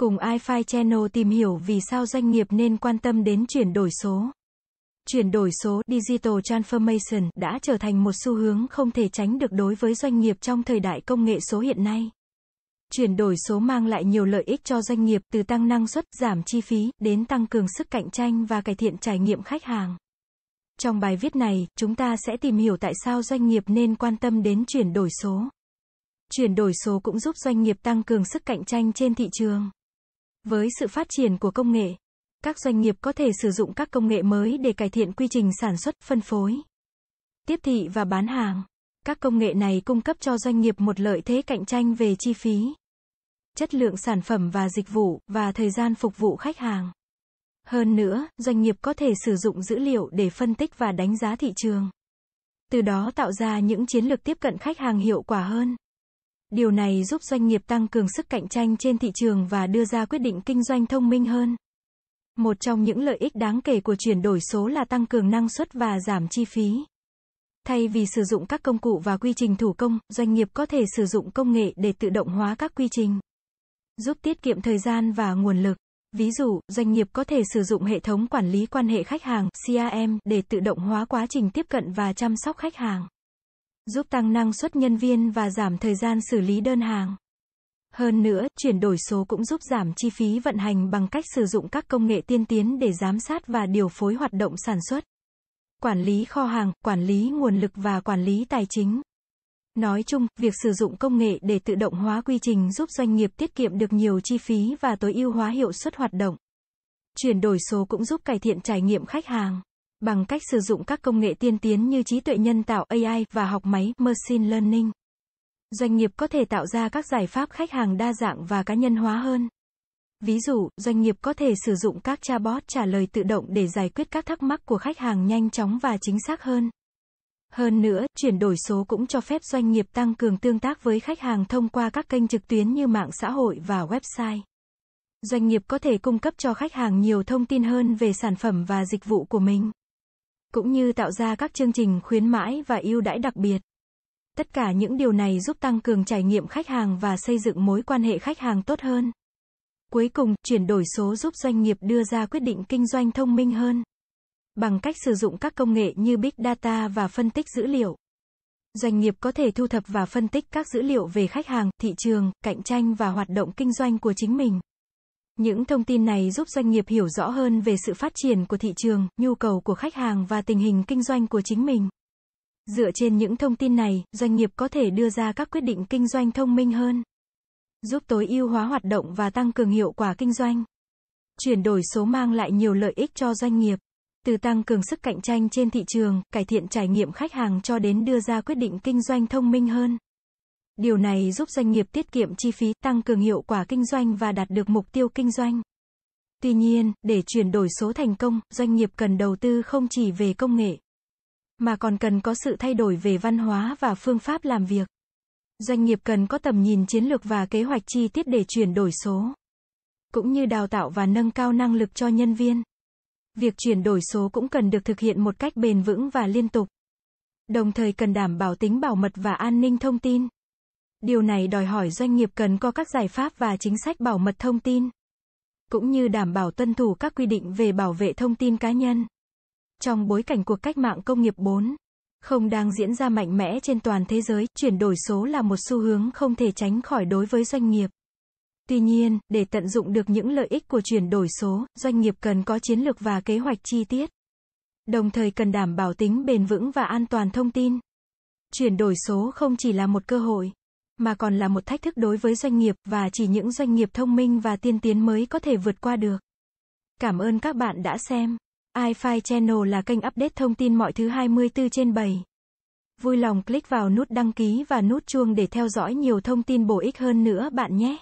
Cùng iFi Channel tìm hiểu vì sao doanh nghiệp nên quan tâm đến chuyển đổi số. Chuyển đổi số Digital Transformation đã trở thành một xu hướng không thể tránh được đối với doanh nghiệp trong thời đại công nghệ số hiện nay. Chuyển đổi số mang lại nhiều lợi ích cho doanh nghiệp từ tăng năng suất, giảm chi phí, đến tăng cường sức cạnh tranh và cải thiện trải nghiệm khách hàng. Trong bài viết này, chúng ta sẽ tìm hiểu tại sao doanh nghiệp nên quan tâm đến chuyển đổi số. Chuyển đổi số cũng giúp doanh nghiệp tăng cường sức cạnh tranh trên thị trường. Với sự phát triển của công nghệ, các doanh nghiệp có thể sử dụng các công nghệ mới để cải thiện quy trình sản xuất, phân phối, tiếp thị và bán hàng. Các công nghệ này cung cấp cho doanh nghiệp một lợi thế cạnh tranh về chi phí, chất lượng sản phẩm và dịch vụ và thời gian phục vụ khách hàng. Hơn nữa, doanh nghiệp có thể sử dụng dữ liệu để phân tích và đánh giá thị trường. Từ đó tạo ra những chiến lược tiếp cận khách hàng hiệu quả hơn. Điều này giúp doanh nghiệp tăng cường sức cạnh tranh trên thị trường và đưa ra quyết định kinh doanh thông minh hơn. Một trong những lợi ích đáng kể của chuyển đổi số là tăng cường năng suất và giảm chi phí. Thay vì sử dụng các công cụ và quy trình thủ công, doanh nghiệp có thể sử dụng công nghệ để tự động hóa các quy trình, giúp tiết kiệm thời gian và nguồn lực. Ví dụ, doanh nghiệp có thể sử dụng hệ thống quản lý quan hệ khách hàng CRM để tự động hóa quá trình tiếp cận và chăm sóc khách hàng, giúp tăng năng suất nhân viên và giảm thời gian xử lý đơn hàng. Hơn nữa, chuyển đổi số cũng giúp giảm chi phí vận hành bằng cách sử dụng các công nghệ tiên tiến để giám sát và điều phối hoạt động sản xuất, quản lý kho hàng, quản lý nguồn lực và quản lý tài chính. Nói chung, việc sử dụng công nghệ để tự động hóa quy trình giúp doanh nghiệp tiết kiệm được nhiều chi phí và tối ưu hóa hiệu suất hoạt động. Chuyển đổi số cũng giúp cải thiện trải nghiệm khách hàng bằng cách sử dụng các công nghệ tiên tiến như trí tuệ nhân tạo AI và học máy machine learning. Doanh nghiệp có thể tạo ra các giải pháp khách hàng đa dạng và cá nhân hóa hơn. Ví dụ, doanh nghiệp có thể sử dụng các chatbot trả lời tự động để giải quyết các thắc mắc của khách hàng nhanh chóng và chính xác hơn. Hơn nữa, chuyển đổi số cũng cho phép doanh nghiệp tăng cường tương tác với khách hàng thông qua các kênh trực tuyến như mạng xã hội và website. Doanh nghiệp có thể cung cấp cho khách hàng nhiều thông tin hơn về sản phẩm và dịch vụ của mình, cũng như tạo ra các chương trình khuyến mãi và ưu đãi đặc biệt. Tất cả những điều này giúp tăng cường trải nghiệm khách hàng và xây dựng mối quan hệ khách hàng tốt hơn. Cuối cùng, chuyển đổi số giúp doanh nghiệp đưa ra quyết định kinh doanh thông minh hơn bằng cách sử dụng các công nghệ như Big Data và phân tích dữ liệu. Doanh nghiệp có thể thu thập và phân tích các dữ liệu về khách hàng, thị trường, cạnh tranh và hoạt động kinh doanh của chính mình. Những thông tin này giúp doanh nghiệp hiểu rõ hơn về sự phát triển của thị trường, nhu cầu của khách hàng và tình hình kinh doanh của chính mình. Dựa trên những thông tin này, doanh nghiệp có thể đưa ra các quyết định kinh doanh thông minh hơn, giúp tối ưu hóa hoạt động và tăng cường hiệu quả kinh doanh. Chuyển đổi số mang lại nhiều lợi ích cho doanh nghiệp từ tăng cường sức cạnh tranh trên thị trường, cải thiện trải nghiệm khách hàng cho đến đưa ra quyết định kinh doanh thông minh hơn. Điều này giúp doanh nghiệp tiết kiệm chi phí, tăng cường hiệu quả kinh doanh và đạt được mục tiêu kinh doanh. Tuy nhiên, để chuyển đổi số thành công, doanh nghiệp cần đầu tư không chỉ về công nghệ, mà còn cần có sự thay đổi về văn hóa và phương pháp làm việc. Doanh nghiệp cần có tầm nhìn chiến lược và kế hoạch chi tiết để chuyển đổi số, cũng như đào tạo và nâng cao năng lực cho nhân viên. Việc chuyển đổi số cũng cần được thực hiện một cách bền vững và liên tục. Đồng thời cần đảm bảo tính bảo mật và an ninh thông tin. Điều này đòi hỏi doanh nghiệp cần có các giải pháp và chính sách bảo mật thông tin, cũng như đảm bảo tuân thủ các quy định về bảo vệ thông tin cá nhân. Trong bối cảnh cuộc cách mạng công nghiệp 4, không đang diễn ra mạnh mẽ trên toàn thế giới, chuyển đổi số là một xu hướng không thể tránh khỏi đối với doanh nghiệp. Tuy nhiên, để tận dụng được những lợi ích của chuyển đổi số, doanh nghiệp cần có chiến lược và kế hoạch chi tiết. Đồng thời cần đảm bảo tính bền vững và an toàn thông tin. Chuyển đổi số không chỉ là một cơ hội, mà còn là một thách thức đối với doanh nghiệp và chỉ những doanh nghiệp thông minh và tiên tiến mới có thể vượt qua được. Cảm ơn các bạn đã xem. iFi Channel là kênh update thông tin mọi thứ 24 trên 7. Vui lòng click vào nút đăng ký và nút chuông để theo dõi nhiều thông tin bổ ích hơn nữa bạn nhé.